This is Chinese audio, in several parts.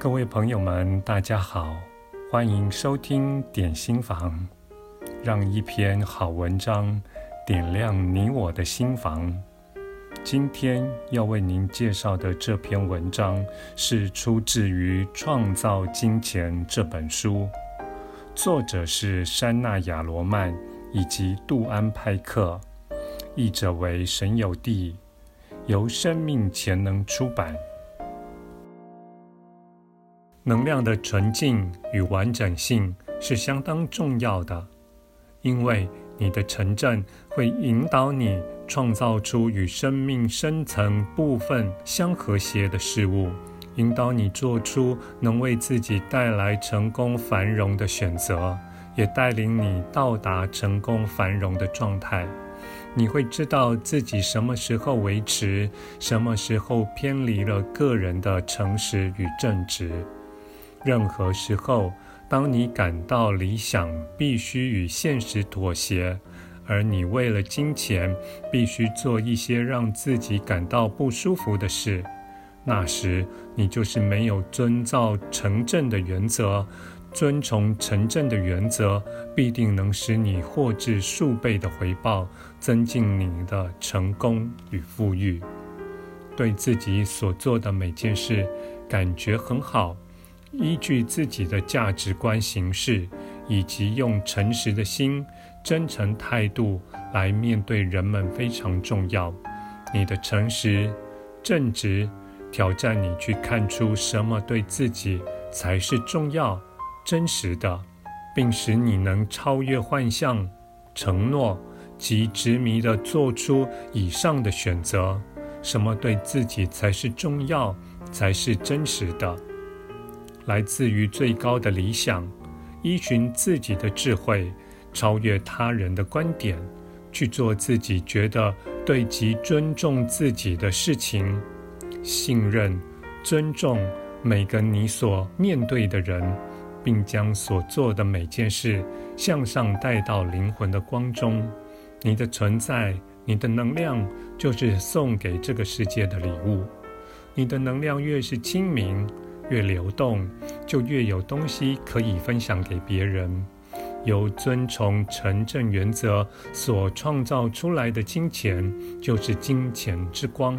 各位朋友们，大家好，欢迎收听点心房，让一篇好文章点亮你我的心房。今天要为您介绍的这篇文章是出自于《创造金钱》这本书，作者是珊娜·亚罗曼以及杜安·派克，译者为沈有地，由生命潜能出版。能量的纯净与完整性是相当重要的，因为你的城镇会引导你创造出与生命深层部分相和谐的事物，引导你做出能为自己带来成功繁荣的选择，也带领你到达成功繁荣的状态。你会知道自己什么时候维持，什么时候偏离了个人的诚实与正直。任何时候，当你感到理想必须与现实妥协，而你为了金钱必须做一些让自己感到不舒服的事，那时你就是没有遵照诚正的原则。遵从诚正的原则，必定能使你获致数倍的回报，增进你的成功与富裕。对自己所做的每件事感觉很好。依据自己的价值观行事，以及用诚实的心、真诚态度来面对人们非常重要。你的诚实、正直，挑战你去看出什么对自己才是重要、真实的，并使你能超越幻象、承诺及执迷地做出以上的选择。什么对自己才是重要、才是真实的？来自于最高的理想，依循自己的智慧，超越他人的观点，去做自己觉得对及尊重自己的事情，信任、尊重每个你所面对的人，并将所做的每件事向上带到灵魂的光中。你的存在，你的能量，就是送给这个世界的礼物。你的能量越是清明，越流动，就越有东西可以分享给别人。由遵从诚正原则所创造出来的金钱，就是金钱之光，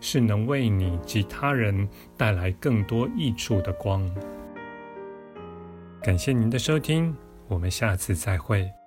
是能为你及他人带来更多益处的光。感谢您的收听，我们下次再会。